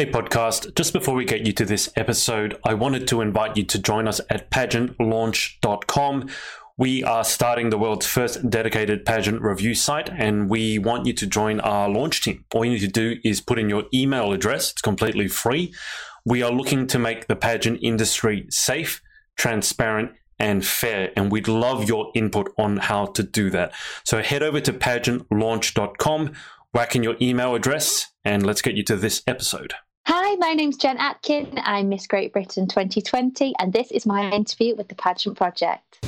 Hey, podcast. Just before we get you to this episode, I wanted to invite you to join us at pageantlaunch.com. We are starting the world's first dedicated pageant review site, and we want you to join our launch team. All you need to do is put in your email address, it's completely free. We are looking to make the pageant industry safe, transparent, and fair, and we'd love your input on how to do that. So head over to pageantlaunch.com, whack in your email address, and let's get you to this episode. Hi, my name's Jen Atkin. I'm Miss Great Britain 2020, and this is my interview with the Pageant Project.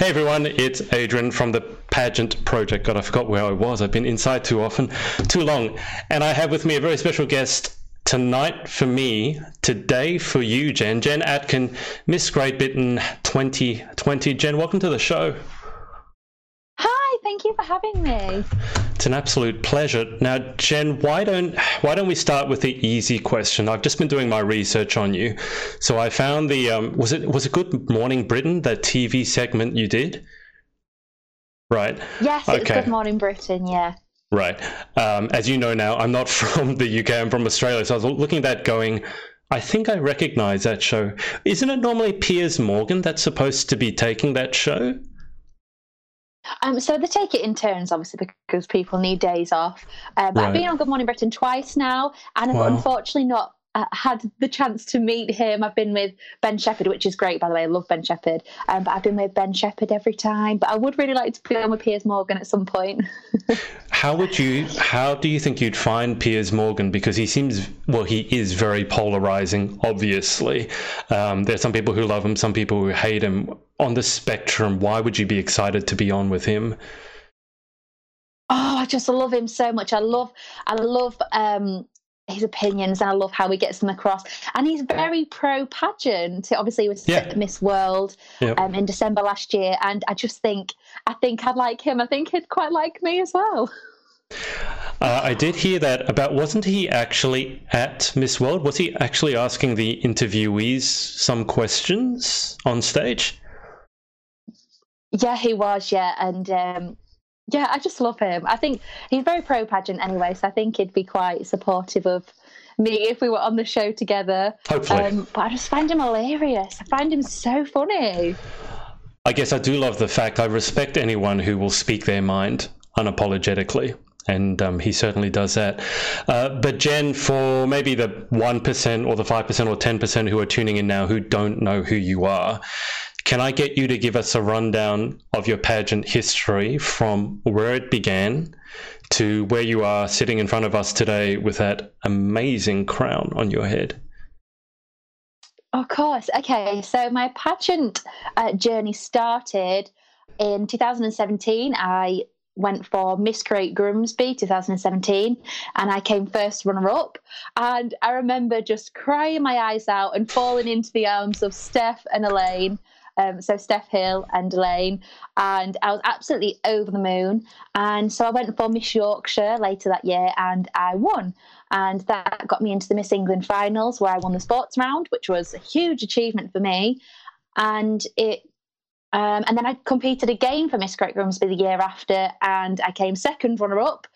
Hey everyone, it's Adrian from the Pageant Project. God, I forgot where I was. I've been inside too often, too long. And I have with me a very special guest tonight for me, today for you, Jen. Jen Atkin, Miss Great Britain 2020. Jen, welcome to the show. Hi, thank you for having me. It's an absolute pleasure. Now, Jen, why don't why don't we start with the easy question? I've just been doing my research on you, so I found the um, was it was it Good Morning Britain that TV segment you did, right? Yes, it's okay. Good Morning Britain. Yeah. Right. Um, as you know now, I'm not from the UK. I'm from Australia, so I was looking at that going. I think I recognize that show. Isn't it normally Piers Morgan that's supposed to be taking that show? Um, so they take it in turns, obviously, because people need days off. Um, right. I've been on Good Morning Britain twice now, and wow. I've unfortunately not uh, had the chance to meet him. I've been with Ben Shephard, which is great, by the way. I love Ben Shephard. Um, but I've been with Ben Shephard every time. But I would really like to be on with Piers Morgan at some point. how would you? How do you think you'd find Piers Morgan? Because he seems well, he is very polarizing. Obviously, um, there's some people who love him, some people who hate him. On the spectrum, why would you be excited to be on with him? Oh, I just love him so much. I love, I love um, his opinions and I love how he gets them across. And he's very pro pageant. Obviously, he was yeah. Miss World um, in December last year, and I just think I think I'd like him. I think he'd quite like me as well. Uh, I did hear that about. Wasn't he actually at Miss World? Was he actually asking the interviewees some questions on stage? Yeah, he was. Yeah, and um, yeah, I just love him. I think he's very pro pageant anyway, so I think he'd be quite supportive of me if we were on the show together. Hopefully. Um, but I just find him hilarious. I find him so funny. I guess I do love the fact I respect anyone who will speak their mind unapologetically. And um, he certainly does that. Uh, but Jen, for maybe the 1% or the 5% or 10% who are tuning in now who don't know who you are, can I get you to give us a rundown of your pageant history from where it began to where you are sitting in front of us today with that amazing crown on your head? Of course. Okay, so my pageant uh, journey started in 2017. I went for Miss Great Grimsby 2017 and I came first runner up. And I remember just crying my eyes out and falling into the arms of Steph and Elaine um, so Steph Hill and Elaine, and I was absolutely over the moon. And so I went for Miss Yorkshire later that year, and I won. And that got me into the Miss England finals, where I won the sports round, which was a huge achievement for me. And it um, and then I competed again for Miss Great Grimsby the year after, and I came second runner up,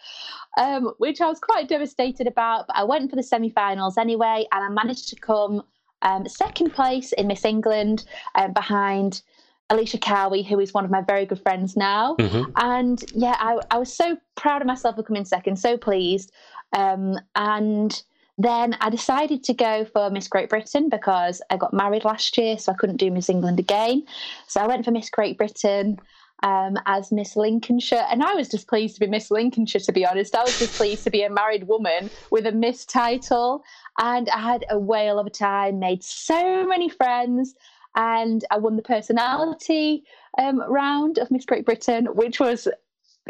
um, which I was quite devastated about. But I went for the semi finals anyway, and I managed to come um, second place in Miss England um, behind Alisha Cowie, who is one of my very good friends now. Mm-hmm. And yeah, I, I, was so proud of myself for coming second, so pleased. Um, and then I decided to go for Miss Great Britain because I got married last year, so I couldn't do Miss England again. So I went for Miss Great Britain. Um, as Miss Lincolnshire. And I was just pleased to be Miss Lincolnshire, to be honest. I was just pleased to be a married woman with a Miss title. And I had a whale of a time, made so many friends, and I won the personality um, round of Miss Great Britain, which was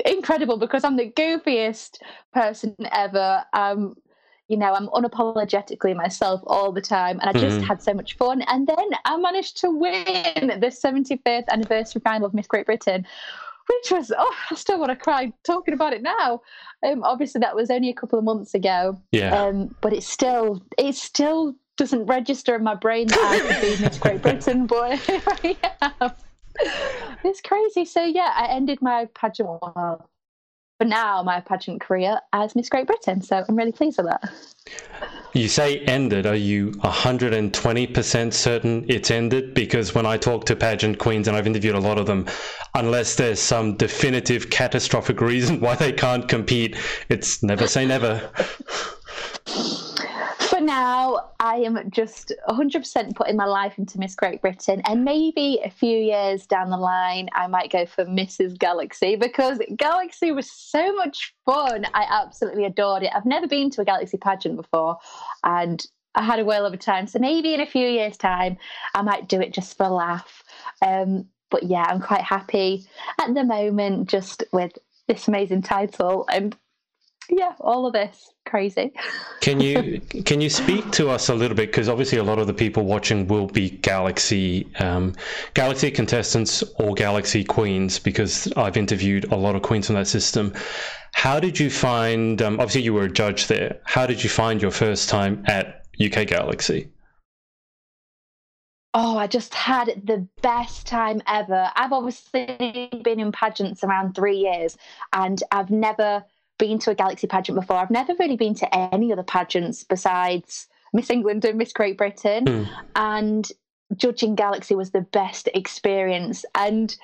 incredible because I'm the goofiest person ever. Um, you know, I'm unapologetically myself all the time, and I just mm-hmm. had so much fun. And then I managed to win the 75th anniversary final of Miss Great Britain, which was oh, I still want to cry talking about it now. Um, obviously, that was only a couple of months ago. Yeah. Um, but it's still it still doesn't register in my brain that I could be Miss Great Britain, but here I am. It's crazy. So yeah, I ended my pageant well, for now my pageant career as Miss Great Britain. So I'm really pleased with that. You say ended. Are you 120% certain it's ended? Because when I talk to pageant queens, and I've interviewed a lot of them, unless there's some definitive catastrophic reason why they can't compete, it's never say never. Now, I am just 100% putting my life into Miss Great Britain, and maybe a few years down the line, I might go for Mrs. Galaxy because Galaxy was so much fun. I absolutely adored it. I've never been to a Galaxy pageant before, and I had a whale of a time. So maybe in a few years' time, I might do it just for a laugh. Um, but yeah, I'm quite happy at the moment just with this amazing title and yeah, all of this crazy. Can you can you speak to us a little bit because obviously a lot of the people watching will be Galaxy um, Galaxy contestants or Galaxy queens because I've interviewed a lot of queens from that system. How did you find? Um, obviously, you were a judge there. How did you find your first time at UK Galaxy? Oh, I just had the best time ever. I've obviously been in pageants around three years, and I've never been to a Galaxy pageant before. I've never really been to any other pageants besides Miss England and Miss Great Britain. Mm. And judging Galaxy was the best experience. And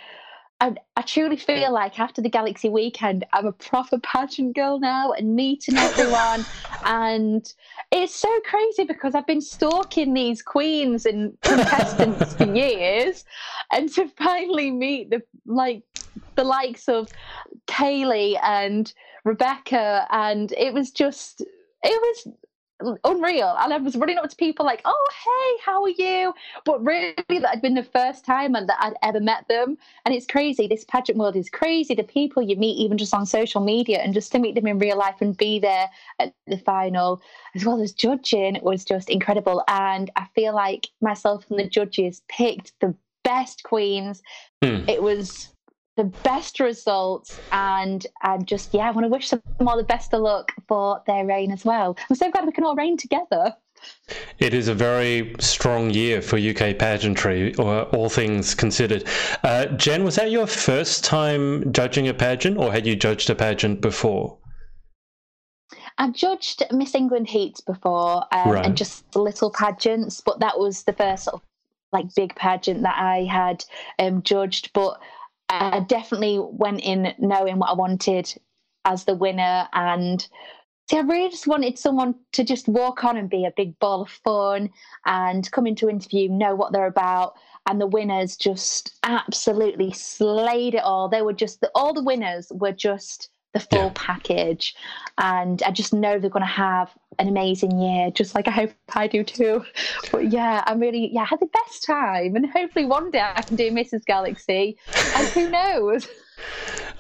I, I, truly feel like after the Galaxy weekend, I'm a proper pageant girl now and meeting everyone. and it's so crazy because I've been stalking these queens and contestants for years. And to finally meet the like the likes of Kaylee and Rebecca, and it was just it was unreal. And I was running up to people like, "Oh, hey, how are you?" But really, that had been the first time and that I'd ever met them. And it's crazy. This pageant world is crazy. The people you meet, even just on social media, and just to meet them in real life and be there at the final, as well as judging, was just incredible. And I feel like myself and the judges picked the best queens. Hmm. It was the best results and and just yeah, I want to wish them all the best of luck for their reign as well. I'm so glad we can all reign together. It is a very strong year for UK pageantry, or all things considered. Uh, Jen, was that your first time judging a pageant, or had you judged a pageant before? I've judged Miss England heats before, um, right. and just little pageants, but that was the first sort of like big pageant that I had um, judged. But I definitely went in knowing what I wanted as the winner and see I really just wanted someone to just walk on and be a big ball of fun and come into interview, know what they're about. And the winners just absolutely slayed it all. They were just all the winners were just the full yeah. package. And I just know they're going to have an amazing year, just like I hope I do too. But yeah, I'm really, yeah, I had the best time. And hopefully one day I can do Mrs. Galaxy. And who knows?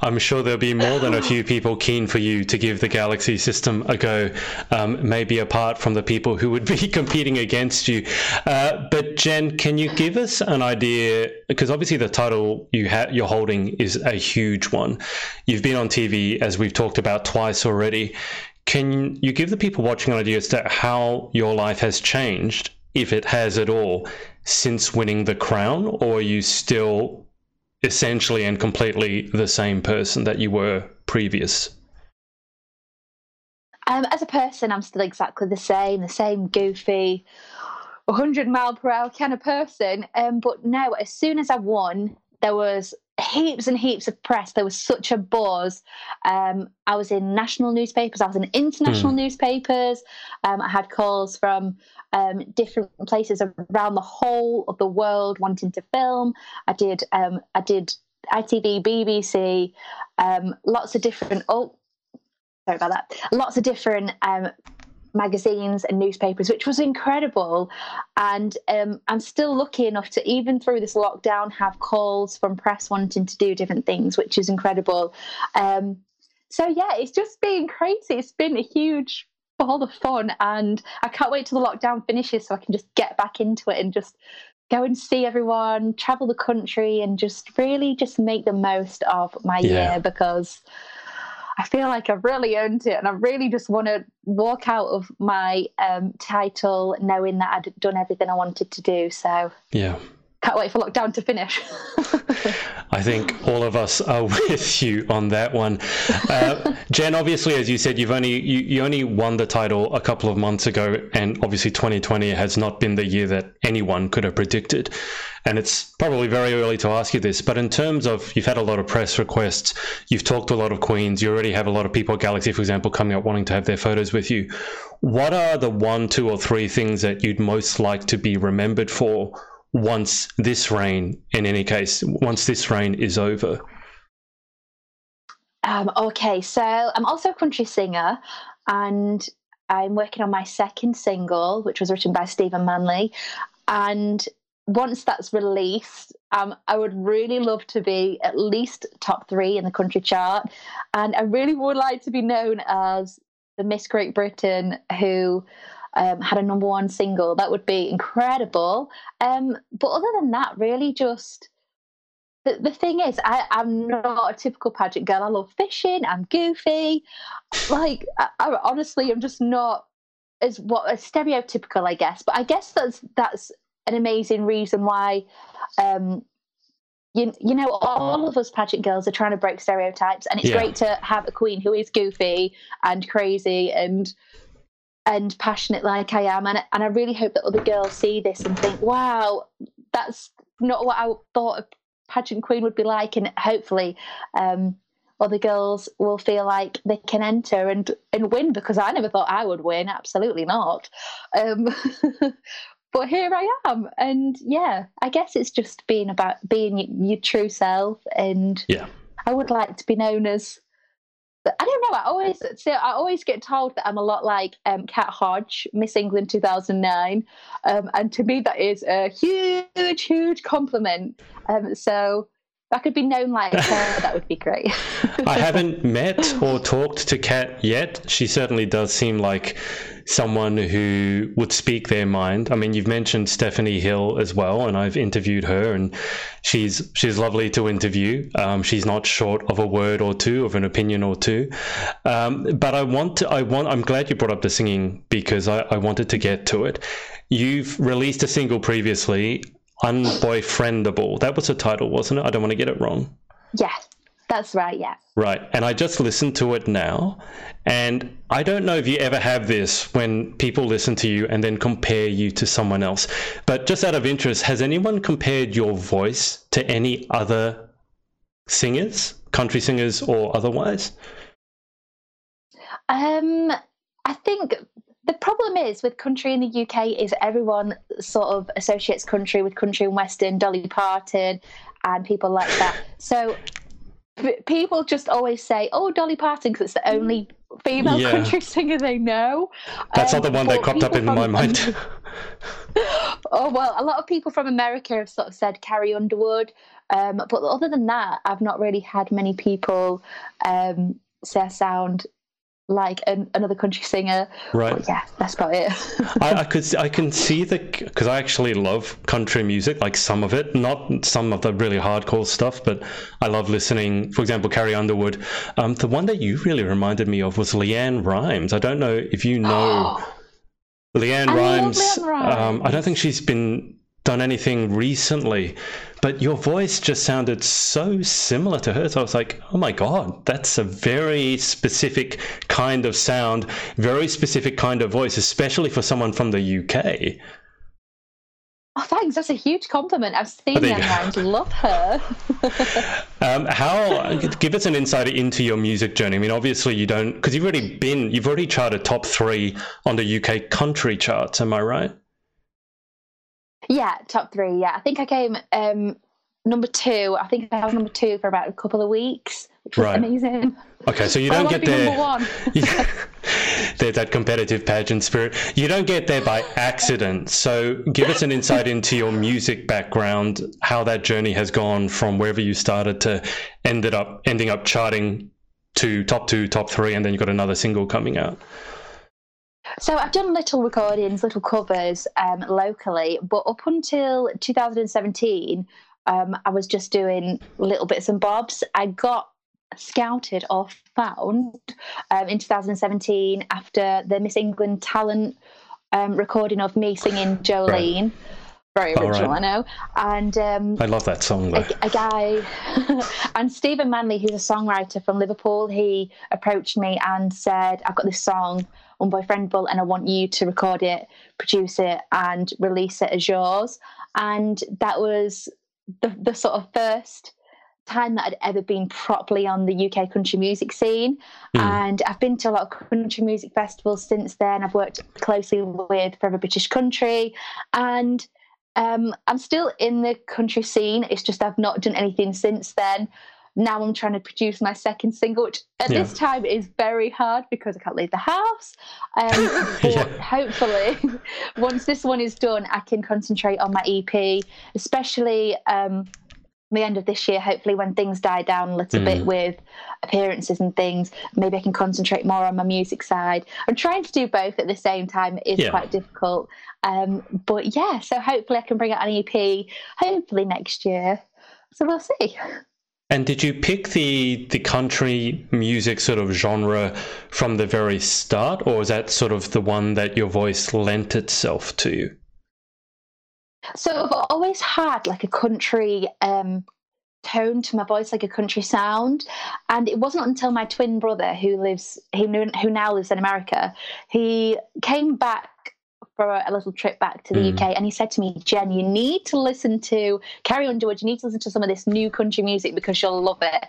I'm sure there'll be more than a few people keen for you to give the Galaxy system a go, um, maybe apart from the people who would be competing against you. Uh, but Jen, can you give us an idea? Because obviously the title you ha- you're holding is a huge one. You've been on TV, as we've talked about twice already. Can you give the people watching an idea as to how your life has changed, if it has at all, since winning the crown, or are you still essentially and completely the same person that you were previous? Um, as a person, I'm still exactly the same, the same goofy, 100 mile per hour kind of person. Um, but now, as soon as I won, there was heaps and heaps of press. There was such a buzz. Um, I was in national newspapers. I was in international mm. newspapers. Um, I had calls from um, different places around the whole of the world wanting to film. I did. Um, I did ITV, BBC, um, lots of different. Oh, sorry about that. Lots of different um, magazines and newspapers, which was incredible. And um, I'm still lucky enough to, even through this lockdown, have calls from press wanting to do different things, which is incredible. Um, so, yeah, it's just been crazy. It's been a huge ball the fun. And I can't wait till the lockdown finishes so I can just get back into it and just go and see everyone, travel the country, and just really just make the most of my Yeah. year because I feel like I've really earned it, and I really just want to walk out of my um, title knowing that I'd done everything I wanted to do. So Yeah. Can't wait for lockdown to finish. I think all of us are with you on that one. Uh, Jen, obviously, as you said, you've only you, you only won the title a couple of months ago, and obviously, 2020 has not been the year that anyone could have predicted. And it's probably very early to ask you this, but in terms of you've had a lot of press requests, you've talked to a lot of queens, you already have a lot of people at Galaxy, for example, coming up wanting to have their photos with you. What are the one, two, or three things that you'd most like to be remembered for once this reign, in any case, once this reign is over? Um, okay, so I'm also a country singer, and I'm working on my second single, which was written by Stephen Manley. And once that's released, um, I would really love to be at least top three in the country chart. And I really would like to be known as the Miss Great Britain who um, had a number one single. That would be incredible. Um, but other than that, really just the, the thing is, I, I'm not a typical pageant girl. I love fishing. I'm goofy. Like, I, I honestly, I'm just not as what as stereotypical, I guess. But I guess that's that's an amazing reason why. Um, you, you know, all of us pageant girls are trying to break stereotypes, and it's Yeah. great to have a queen who is goofy and crazy and and passionate like I am. And and I really hope that other girls see this and think, wow, that's not what I thought a pageant queen would be like. And hopefully, um, other girls will feel like they can enter and and win because I never thought I would win. Absolutely not. Um, but here I am, and yeah, I guess it's just being about being your, your true self. And Yeah. I would like to be known as. I don't know. I always so I always get told that I'm a lot like um, Kat Hodge, Miss England 2009, um, and to me that is a huge, huge compliment. Um, so I could be known like her, that would be great. I haven't met or talked to Kat yet. She certainly does seem like someone who would speak their mind. I mean, you've mentioned Stephanie Hill as well, and I've interviewed her, and she's she's lovely to interview. Um, she's not short of a word or two, of an opinion or two. Um, but I want to, I want. I'm glad you brought up the singing because I, I wanted to get to it. You've released a single previously, "Unboyfriendable." That was the title, wasn't it? I don't want to get it wrong. yeah, that's right. Yeah. Right. And I just listened to it now. And I don't know if you ever have this when people listen to you and then compare you to someone else. But just out of interest, has anyone compared your voice to any other singers, country singers or otherwise? Um, I think the problem is with country in the UK is everyone sort of associates country with country and western, Dolly Parton, and people like that. So people just always say, "Oh, Dolly Parton," because it's the only female Yeah. country singer they know. That's Um, not the one that cropped up in my mind. oh well, a lot of people from America have sort of said Carrie Underwood, um, but other than that, I've not really had many people um, say sound like an, another country singer. right. But yeah, that's about it. I, I could I can see the because I actually love country music, like some of it, not some of the really hardcore stuff, but I love listening. For example, Carrie Underwood. Um, the one that you really reminded me of was LeAnn Rimes. I don't know if you know LeAnn I love Rimes. LeAnn Um, I don't think she's been done anything recently, but your voice just sounded so similar to hers. I was like, oh my god, that's a very specific kind of sound, very specific kind of voice, especially for someone from the UK. oh, thanks. That's a huge compliment. I've seen you LeAnn Love her. Um, how give us an insight into your music journey? I mean, obviously you don't because you've already been, you've already charted top three on the UK country charts. Am I right? Yeah, top three. Yeah, I think I came um, number two. I think I was number two for about a couple of weeks, which was Right. amazing. Okay, so you don't get there. number one. Yeah. There's that competitive pageant spirit. You don't get there by accident. So, give us an insight into your music background, how that journey has gone from wherever you started to ended up ending up charting to top two, top three, and then you got another single coming out. So I've done little recordings, little covers um, locally, but up until 2017, um, I was just doing little bits and bobs. I got scouted or found um, in 2017 after the Miss England Talent um, recording of me singing Jolene. Right. Very original, right. I know. And um, I love that song. A, a, guy, and Stephen Manley, who's a songwriter from Liverpool, he approached me and said, "I've got this song, Unboyfriendable, and I want you to record it, produce it, and release it as yours." And that was the, the sort of first time that I'd ever been properly on the UK country music scene. Mm. And I've been to a lot of country music festivals since then. I've worked closely with Forever British Country. And um, I'm still in the country scene. It's just I've not done anything since then. Now I'm trying to produce my second single, which at yeah. this time is very hard because I can't leave the house. Um, but yeah. hopefully, once this one is done, I can concentrate on my EP, especially um, the end of this year, hopefully, when things die down a little mm. bit with appearances and things, maybe I can concentrate more on my music side. I'm trying to do both at the same time. It is yeah. quite difficult. Um, but yeah, so hopefully I can bring out an EP, hopefully next year. So we'll see. And did you pick the the country music sort of genre from the very start, or is that sort of the one that your voice lent itself to? So I've always had like a country um, tone to my voice, like a country sound. And it wasn't until my twin brother, who lives, who, who now lives in America, he came back for a little trip back to the mm. UK, and he said to me, "Jen, you need to listen to Carrie Underwood. You need to listen to some of this new country music because you'll love it."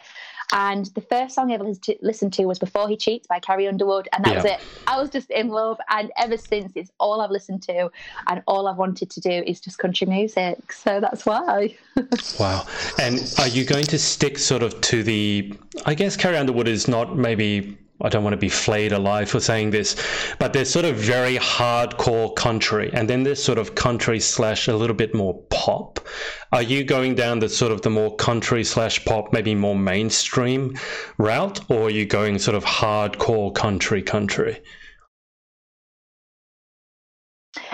And the first song I ever listened to was Before He Cheats by Carrie Underwood. And that yeah. was it. I was just in love. And ever since, it's all I've listened to. And all I've wanted to do is just country music. So that's why. wow. And are you going to stick sort of to the. I guess Carrie Underwood is not maybe I don't want to be flayed alive for saying this, but there's sort of very hardcore country, and then there's sort of country slash a little bit more pop. Are you going down the sort of the more country slash pop, maybe more mainstream route, or are you going sort of hardcore country country?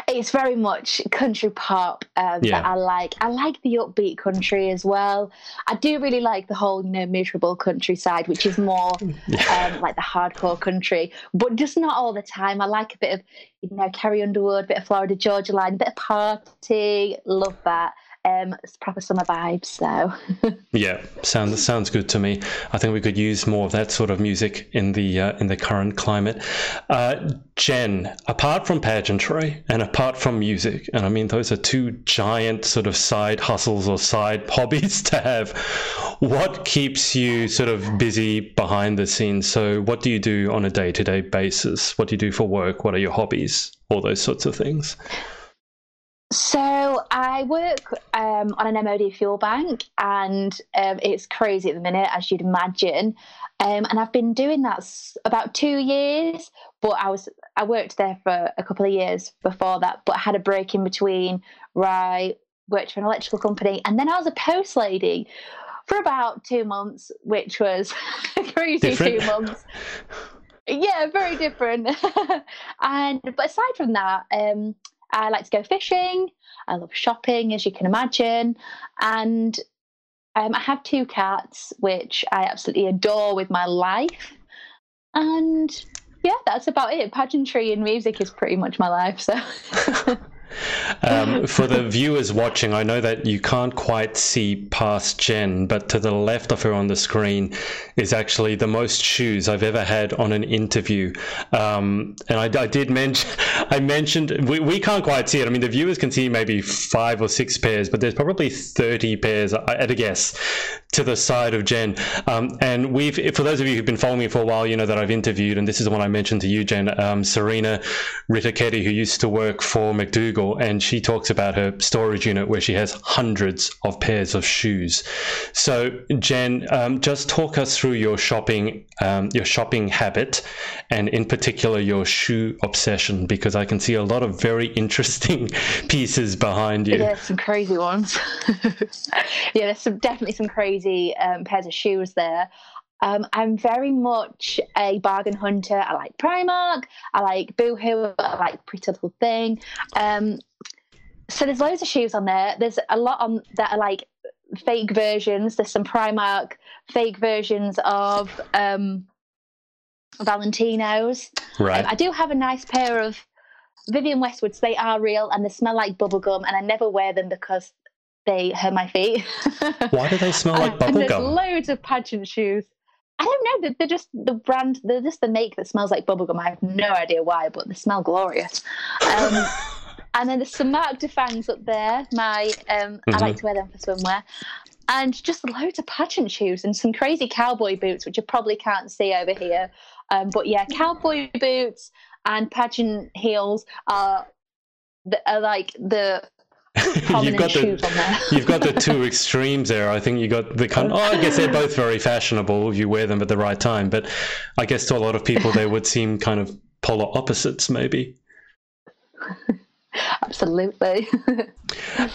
It's very much country pop um, yeah. that I like. I like the upbeat country as well. I do really like the whole, you know, miserable countryside, which is more yeah. um, like the hardcore country, but just not all the time. I like a bit of, you know, Carrie Underwood, a bit of Florida Georgia Line, a bit of party. Love that um, it's proper summer vibes. So yeah, sounds sounds good to me. I think we could use more of that sort of music in the uh, in the current climate. Uh, Jen, apart from pageantry and apart from music, and I mean those are two giant sort of side hustles or side hobbies to have. What keeps you sort of busy behind the scenes? So what do you do on a day to day basis? What do you do for work? What are your hobbies? All those sorts of things. So I work um, on an MOD fuel bank, and um, it's crazy at the minute, as you'd imagine. Um, and I've been doing that about two years, but I was I worked there for a couple of years before that, but I had a break in between. Right, worked for an electrical company, and then I was a post lady for about two months, which was crazy different. two months. Yeah, very different. and but aside from that, um, I like to go fishing. I love shopping, as you can imagine. And um, I have two cats, which I absolutely adore with my life. And yeah, that's about it. Pageantry and music is pretty much my life. So. Um, for the viewers watching, I know that you can't quite see past Jen, but to the left of her on the screen is actually the most shoes I've ever had on an interview. Um, and I, I, did mention, I mentioned, we, we can't quite see it. I mean, the viewers can see maybe five or six pairs, but there's probably 30 pairs at a guess to the side of Jen. Um, and we've, for those of you who've been following me for a while, you know that I've interviewed, and this is the one I mentioned to you, Jen, um, Serena Rittiketti, who used to work for McDougall and she talks about her storage unit where she has hundreds of pairs of shoes. So, Jen, um, just talk us through your shopping, um, your shopping habit, and in particular your shoe obsession, because I can see a lot of very interesting pieces behind you. Yeah, some crazy ones. yeah, there's some definitely some crazy um, pairs of shoes there. Um, I'm very much a bargain hunter. I like Primark. I like Boohoo. I like Pretty Little Thing. Um, so there's loads of shoes on there. There's a lot on that are like fake versions. There's some Primark fake versions of um, Valentinos. Right. Um, I do have a nice pair of Vivienne Westwoods. They are real and they smell like bubblegum, and I never wear them because they hurt my feet. Why do they smell like bubblegum? and there's loads of pageant shoes. I don't know. They're, they're just the brand. They're just the make that smells like bubblegum. I have no idea why, but they smell glorious. Um, and then there's some Marc Defangs up there. My um, I like to wear them for swimwear. And just loads of pageant shoes and some crazy cowboy boots, which you probably can't see over here. Um, but yeah, cowboy boots and pageant heels are, are like the you've got the you've got the two extremes there. I think you got the kind. Oh, I guess they're both very fashionable if you wear them at the right time. But I guess to a lot of people, they would seem kind of polar opposites, maybe. Absolutely.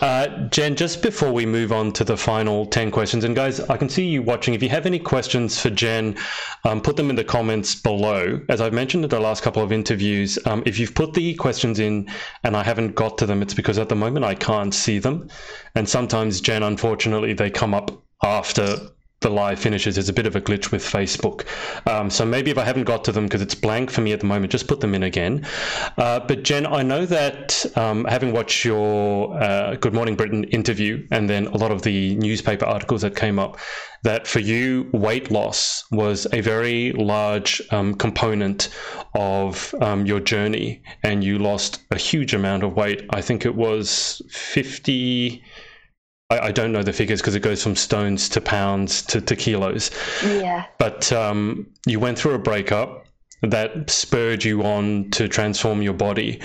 Uh, Jen, just before we move on to the final 10 questions, and guys, I can see you watching. If you have any questions for Jen, um, put them in the comments below. As I've mentioned in the last couple of interviews, um, if you've put the questions in and I haven't got to them, it's because at the moment I can't see them. And sometimes, Jen, unfortunately, they come up after the live finishes. There's a bit of a glitch with Facebook. Um, so maybe if I haven't got to them because it's blank for me at the moment, just put them in again. Uh, but Jen, I know that um, having watched your uh, Good Morning Britain interview and then a lot of the newspaper articles that came up, that for you, weight loss was a very large um, component of um, your journey, and you lost a huge amount of weight. I think it was 50. I, I don't know the figures because it goes from stones to pounds to, to kilos. yeah. But um, you went through a breakup that spurred you on to transform your body.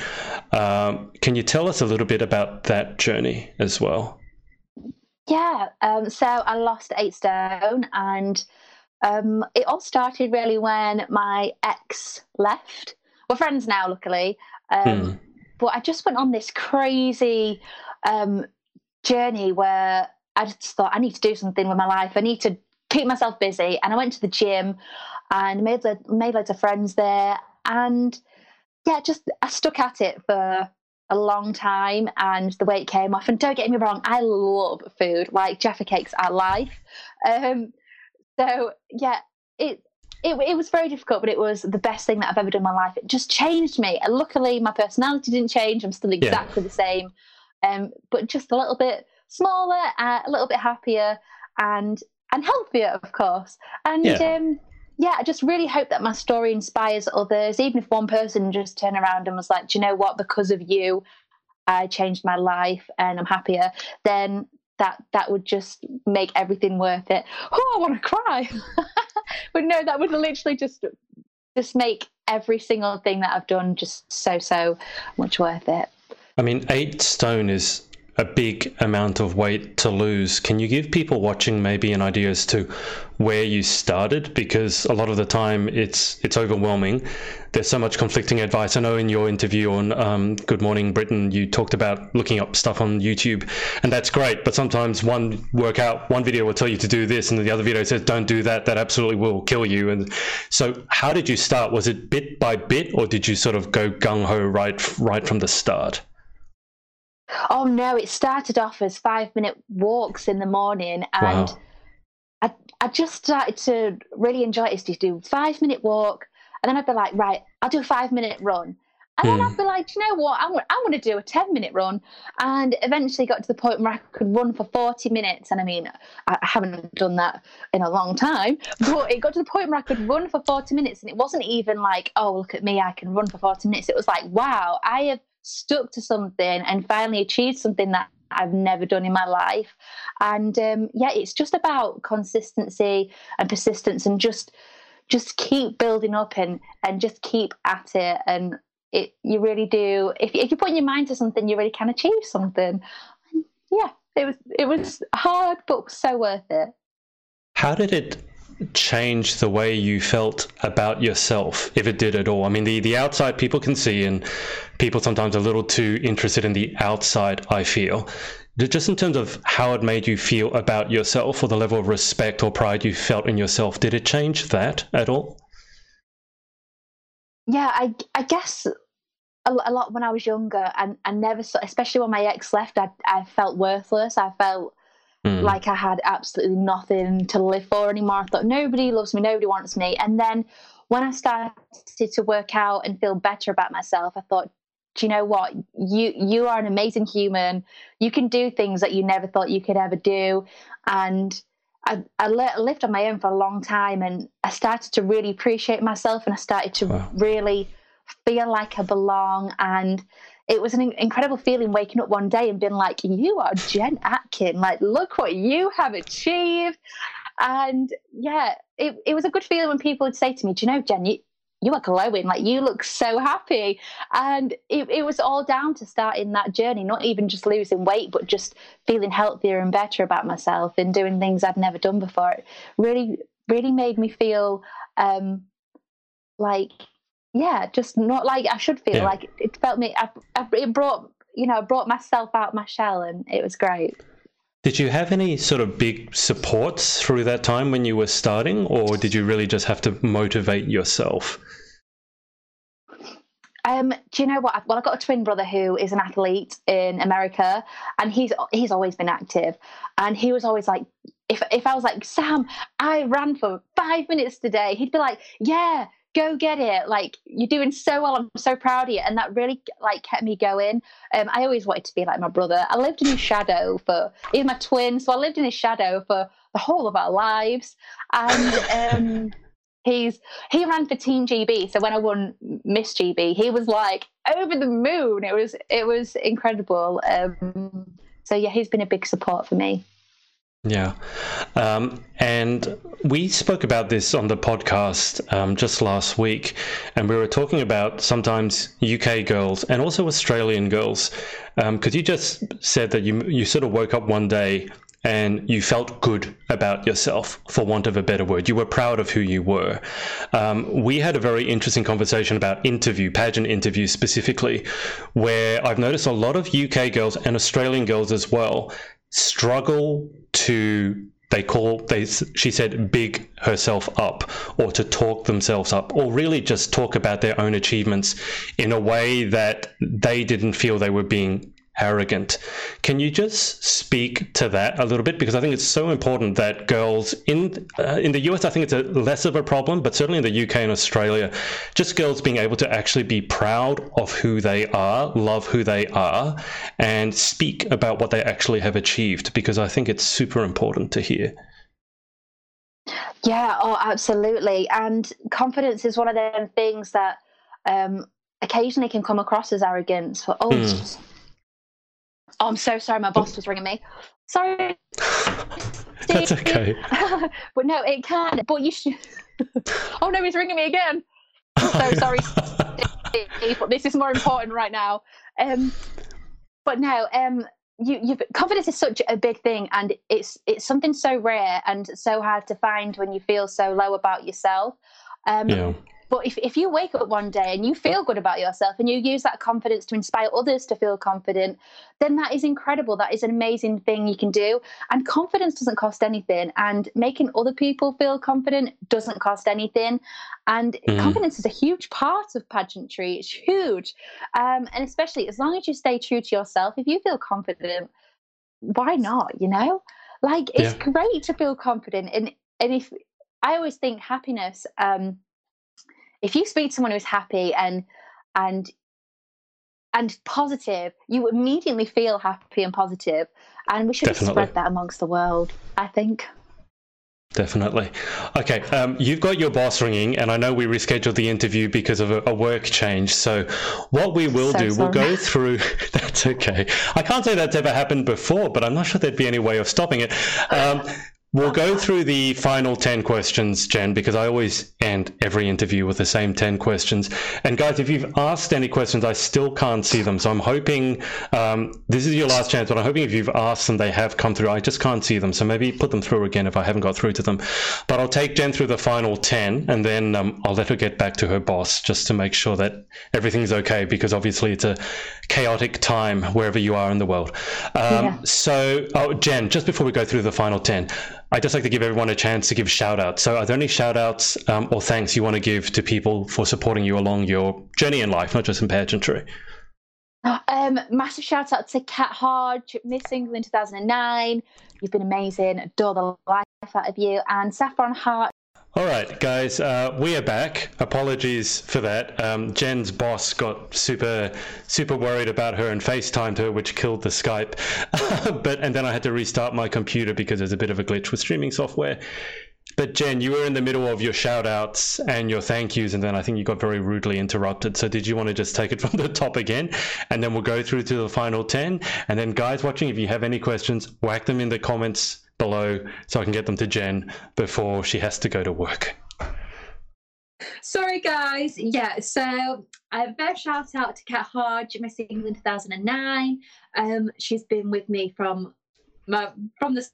Um, can you tell us a little bit about that journey as well? Yeah. Um, so I lost eight stone, and um, it all started really when my ex left. We're friends now, luckily. Um, Hmm. But I just went on this crazy um, journey where I just thought I need to do something with my life. I need to keep myself busy, and I went to the gym and made made loads of friends there, and yeah, just I stuck at it for a long time and the weight came off. And don't get me wrong, I love food. Like Jaffa cakes are life. Um, so yeah, it, it it was very difficult, but it was the best thing that I've ever done in my life. It just changed me. And luckily, my personality didn't change. I'm still exactly the same, um, but just a little bit smaller, uh, a little bit happier, and and healthier, of course. And Yeah. um, yeah, I just really hope that my story inspires others. Even if one person just turned around and was like, "Do you know what? Because of you, I changed my life and I'm happier." Then that that would just make everything worth it. Oh, I want to cry. but no, that would literally just just make every single thing that I've done just so so much worth it. I mean, eight stone is a big amount of weight to lose. Can you give people watching maybe an idea as to where you started? Because a lot of the time it's it's overwhelming. There's so much conflicting advice. I know in your interview on um, Good Morning Britain, you talked about looking up stuff on YouTube, and that's great. But sometimes one workout, one video will tell you to do this, and the other video says don't do that. That absolutely will kill you. And so, how did you start? Was it bit by bit, or did you sort of go gung ho right right from the start? Oh no, it started off as five minute walks in the morning and Wow. I, I just started to really enjoy it. To do five minute walk, and then I'd be like, right, I'll do a five minute run, and then Hmm. I'd be like, you know what? I want, I want to do a ten minute run, and eventually got to the point where I could run for forty minutes. And I mean, I, I haven't done that in a long time, but it got to the point where I could run for forty minutes, and it wasn't even like, oh, look at me, I can run for forty minutes. It was like, wow, I have stuck to something and finally achieved something that I've never done in my life. And um, yeah, it's just about consistency and persistence and just just keep building up and and just keep at it. And it you really do if, if you put your mind to something you really can achieve something. And yeah it was it was hard but so worth it. How did it change the way you felt about yourself, if it did at all? I mean, the, the outside people can see, and people sometimes a little too interested in the outside, I feel. just in terms of how it made you feel about yourself or the level of respect or pride you felt in yourself, did it change that at all? Yeah, I, I guess a, lot when I was younger, and I never, especially when my ex left, I, I felt worthless. I felt mm. like I had absolutely nothing to live for anymore. I thought nobody loves me, nobody wants me. And then when I started to work out and feel better about myself, I thought, do you know what you you are an amazing human you can do things that you never thought you could ever do and I, I lived on my own for a long time and I started to really appreciate myself and I started to wow. really feel like I belong and it was an incredible feeling waking up one day and being like you are Jen Atkin. Like look what you have achieved. And yeah it, it was a good feeling when people would say to me do you know Jen you, you are glowing. Like you look so happy. And it, it was all down to starting that journey not even just losing weight but just feeling healthier and better about myself and doing things i'd never done before. It really really made me feel um like yeah just not like i should feel yeah. like it felt me I, I, it brought you know brought myself out my shell and it was great did you have any sort of big supports through that time when you were starting, or did you really just have to motivate yourself? Um, do you know what? Well, I've got a twin brother who is an athlete in America, and he's he's always been active, and he was always like, if if I was like Sam, I ran for five minutes today, he'd be like, yeah, go get it. Like you're doing so well. I'm so proud of you. And that really like kept me going. Um, i always wanted to be like my brother. I lived in his shadow for he's my twin so i lived in his shadow for the whole of our lives. And um, he's he ran for team gb so when i won miss gb he was like over the moon. It was it was incredible. Um, so yeah he's been a big support for me yeah. Um, and we spoke about this on the podcast um, just last week, and we were talking about sometimes UK girls and also Australian girls. Because um, you just said that you, you sort of woke up one day and you felt good about yourself, for want of a better word. You were proud of who you were. Um, we had a very interesting conversation about interview, pageant interviews specifically, where I've noticed a lot of UK girls and Australian girls as well struggle to they call they she said big herself up or to talk themselves up or really just talk about their own achievements in a way that they didn't feel they were being arrogant. Can you just speak to that a little bit? Because I think it's so important that girls in uh, in the US, I think it's a less of a problem, but certainly in the UK and Australia, just girls being able to actually be proud of who they are, love who they are, and speak about what they actually have achieved. Because I think it's super important to hear. Yeah, oh, absolutely. And confidence is one of them things that um, occasionally can come across as arrogance. For oh, mm Oh, I'm so sorry. My boss was ringing me. Sorry. That's okay. but no, it can. But you should. oh no, he's ringing me again. I'm so sorry. but this is more important right now. Um, but no, um, you, you confidence is such a big thing, and it's it's something so rare and so hard to find when you feel so low about yourself. Um, yeah. But if, if you wake up one day and you feel good about yourself and you use that confidence to inspire others to feel confident, then that is incredible. That is an amazing thing you can do. And confidence doesn't cost anything. And making other people feel confident doesn't cost anything. And mm. confidence is a huge part of pageantry. It's huge. Um, and especially as long as you stay true to yourself, if you feel confident, why not? You know? Like it's yeah. great to feel confident. And and if I always think happiness, um, if you speak to someone who's happy and and and positive, you immediately feel happy and positive, and we should spread that amongst the world. I think. Definitely. Okay, um, you've got your boss ringing, and I know we rescheduled the interview because of a, a work change. So, what we will so do, sorry. we'll go through. that's okay. I can't say that's ever happened before, but I'm not sure there'd be any way of stopping it. Um, We'll go through the final 10 questions, Jen, because I always end every interview with the same 10 questions. And guys, if you've asked any questions, I still can't see them. So I'm hoping um, this is your last chance, but I'm hoping if you've asked them, they have come through. I just can't see them. So maybe put them through again if I haven't got through to them. But I'll take Jen through the final 10 and then um, I'll let her get back to her boss just to make sure that everything's okay because obviously it's a chaotic time wherever you are in the world. Um, yeah. So, oh, Jen, just before we go through the final 10, I'd just like to give everyone a chance to give shout outs. So, are there any shout outs um, or thanks you want to give to people for supporting you along your journey in life, not just in pageantry? Um, massive shout out to Kat Hodge, Miss England 2009. You've been amazing. Adore the life out of you. And Saffron Hart, all right, guys, uh, we are back. Apologies for that. Um, Jen's boss got super, super worried about her and FaceTimed her, which killed the Skype. but and then I had to restart my computer because there's a bit of a glitch with streaming software. But Jen, you were in the middle of your shout outs and your thank yous, and then I think you got very rudely interrupted. So, did you want to just take it from the top again? And then we'll go through to the final 10. And then, guys watching, if you have any questions, whack them in the comments below so I can get them to Jen before she has to go to work. Sorry, guys. Yeah, so a very shout out to Kat Hodge, Miss England 2009. Um, she's been with me from my, from the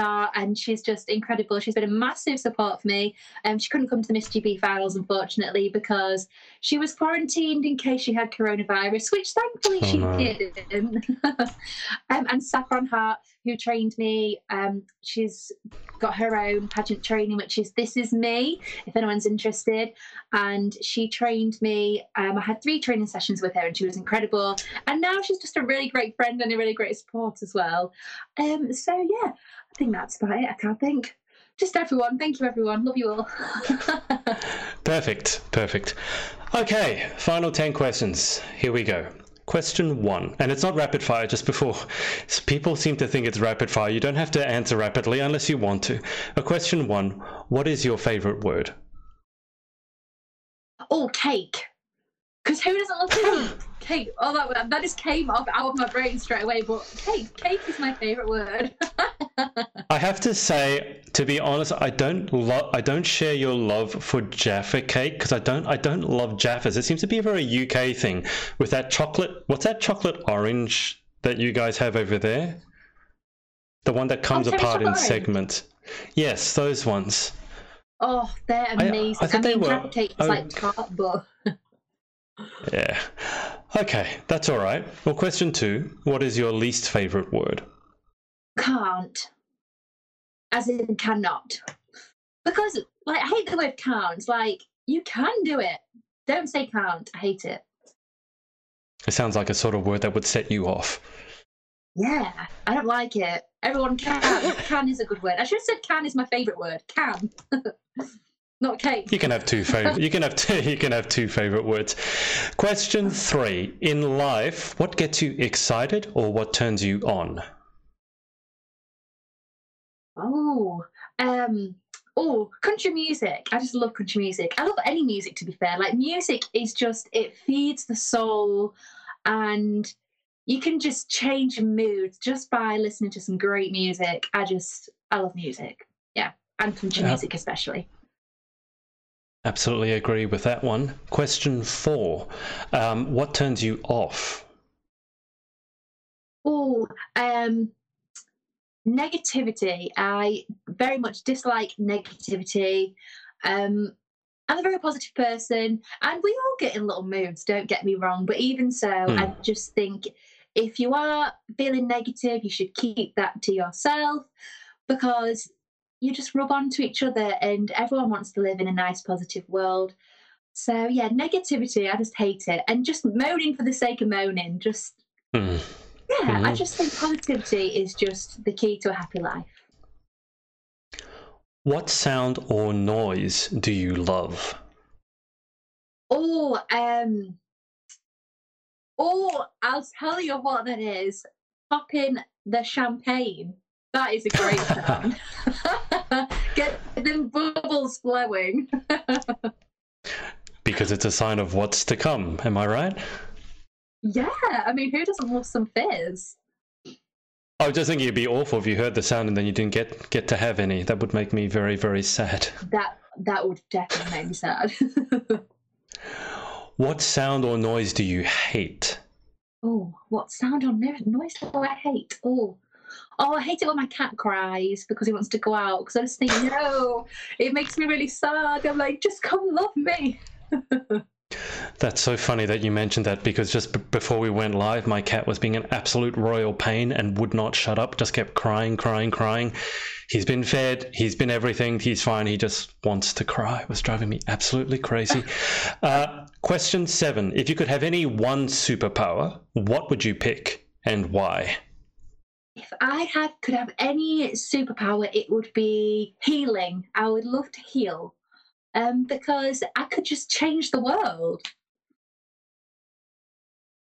and she's just incredible. She's been a massive support for me. Um, she couldn't come to the Miss GB finals, unfortunately, because she was quarantined in case she had coronavirus, which thankfully oh, she no. didn't. um, and Saffron Hart, who trained me, um, she's got her own pageant training, which is This Is Me, if anyone's interested. And she trained me. Um, I had three training sessions with her, and she was incredible. And now she's just a really great friend and a really great support as well. Um, so yeah, I think that's about it. I can't think. Just everyone. Thank you, everyone. Love you all. perfect. Perfect. Okay, final 10 questions. Here we go. Question one, and it's not rapid fire, just before people seem to think it's rapid fire. You don't have to answer rapidly unless you want to. A question one What is your favorite word? Oh, cake. Because who doesn't love cake? cake. Oh, that, that just came up out of my brain straight away. But cake, cake is my favorite word. I have to say, to be honest, I don't love. I don't share your love for Jaffa cake because I don't. I don't love Jaffas. It seems to be a very UK thing with that chocolate. What's that chocolate orange that you guys have over there? The one that comes oh, apart in segments. Yes, those ones. Oh, they're amazing. I, I, I mean, they were, cake is oh, like tart, but. Yeah. Okay, that's all right. Well, question two What is your least favorite word? Can't. As in cannot. Because, like, I hate the word can't. Like, you can do it. Don't say can't. I hate it. It sounds like a sort of word that would set you off. Yeah, I don't like it. Everyone can. can is a good word. I should have said can is my favourite word. Can. not cake. You can have two favorite. you can have two. You can have two favorite words. Question three: In life, what gets you excited, or what turns you on? Oh, um, oh, country music. I just love country music. I love any music. To be fair, like music is just it feeds the soul, and you can just change moods just by listening to some great music. I just I love music. Yeah, and country music especially. Absolutely agree with that one. Question four um, What turns you off? Oh, um, negativity. I very much dislike negativity. Um, I'm a very positive person, and we all get in little moods, don't get me wrong. But even so, mm. I just think if you are feeling negative, you should keep that to yourself because you just rub onto each other and everyone wants to live in a nice positive world so yeah negativity i just hate it and just moaning for the sake of moaning just mm. yeah mm-hmm. i just think positivity is just the key to a happy life what sound or noise do you love oh um oh i'll tell you what that is popping the champagne that is a great sound. Get them bubbles flowing. because it's a sign of what's to come. Am I right? Yeah, I mean, who doesn't love some fizz? I was just thinking it'd be awful if you heard the sound and then you didn't get get to have any. That would make me very very sad. That that would definitely make me sad. what sound or noise do you hate? Oh, what sound or noise do I hate? Oh, oh, I hate it when my cat cries because he wants to go out. Because I just think, no, it makes me really sad. I'm like, just come love me. That's so funny that you mentioned that because just b- before we went live, my cat was being an absolute royal pain and would not shut up, just kept crying, crying, crying. He's been fed, he's been everything, he's fine, he just wants to cry. It was driving me absolutely crazy. Uh, question seven If you could have any one superpower, what would you pick and why? If I had could have any superpower, it would be healing. I would love to heal um, because I could just change the world.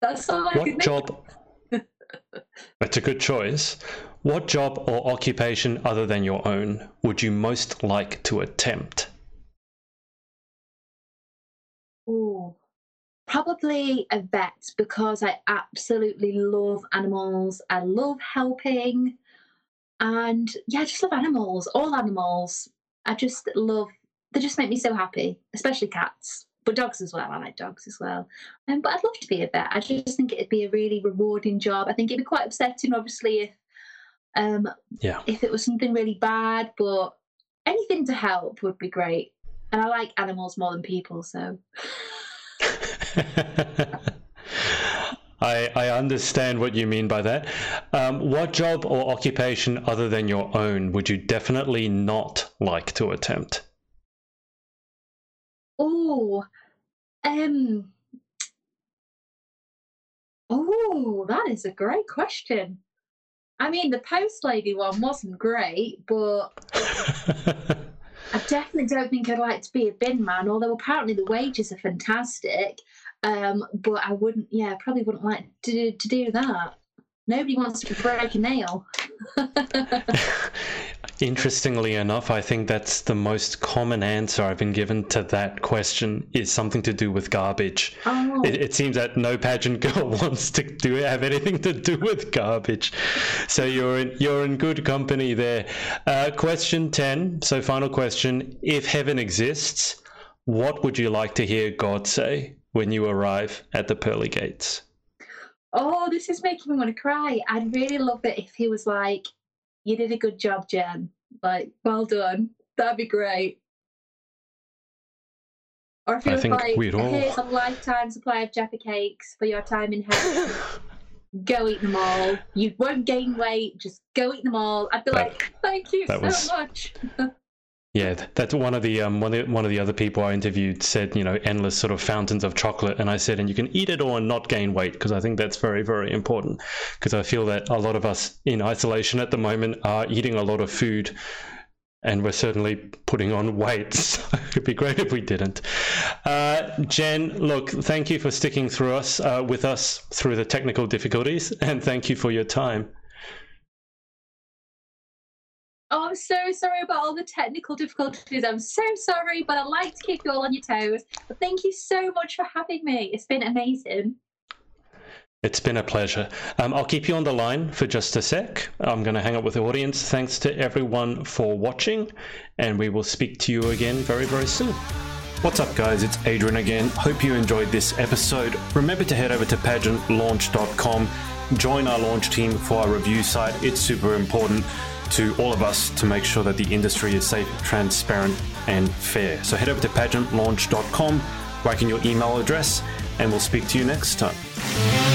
That's all I what job? That's a good choice. What job or occupation other than your own would you most like to attempt? Probably a vet because I absolutely love animals. I love helping. And yeah, I just love animals, all animals. I just love they just make me so happy, especially cats, but dogs as well. I like dogs as well. Um, but I'd love to be a vet. I just think it'd be a really rewarding job. I think it'd be quite upsetting, obviously, if um, yeah, if it was something really bad. But anything to help would be great. And I like animals more than people, so. I, I understand what you mean by that. Um, what job or occupation other than your own would you definitely not like to attempt? Oh, um, oh, that is a great question. I mean, the post lady one wasn't great, but I definitely don't think I'd like to be a bin man. Although apparently the wages are fantastic, um, but I wouldn't. Yeah, probably wouldn't like to to do that. Nobody wants to break a nail. Interestingly enough, I think that's the most common answer I've been given to that question is something to do with garbage. Oh. It, it, seems that no pageant girl wants to do have anything to do with garbage. So you're in you're in good company there. Uh, question ten. So final question: If heaven exists, what would you like to hear God say when you arrive at the pearly gates? Oh, this is making me want to cry. I'd really love it if he was like, you did a good job, Jen. Like, well done. That'd be great. Or if it was like, here's a lifetime supply of Jaffa cakes for your time in heaven. go eat them all. You won't gain weight. Just go eat them all. I'd be that, like, thank you so was, much. Yeah, that's one of the um one of the, one of the other people I interviewed said you know endless sort of fountains of chocolate, and I said and you can eat it and not gain weight because I think that's very very important because I feel that a lot of us in isolation at the moment are eating a lot of food. And we're certainly putting on weight. So it'd be great if we didn't. Uh, Jen, look, thank you for sticking through us uh, with us through the technical difficulties, and thank you for your time. Oh, I'm so sorry about all the technical difficulties. I'm so sorry, but I like to keep you all on your toes. But thank you so much for having me. It's been amazing. It's been a pleasure. Um, I'll keep you on the line for just a sec. I'm going to hang up with the audience. Thanks to everyone for watching, and we will speak to you again very, very soon. What's up, guys? It's Adrian again. Hope you enjoyed this episode. Remember to head over to pageantlaunch.com, join our launch team for our review site. It's super important to all of us to make sure that the industry is safe, transparent, and fair. So head over to pageantlaunch.com, write in your email address, and we'll speak to you next time.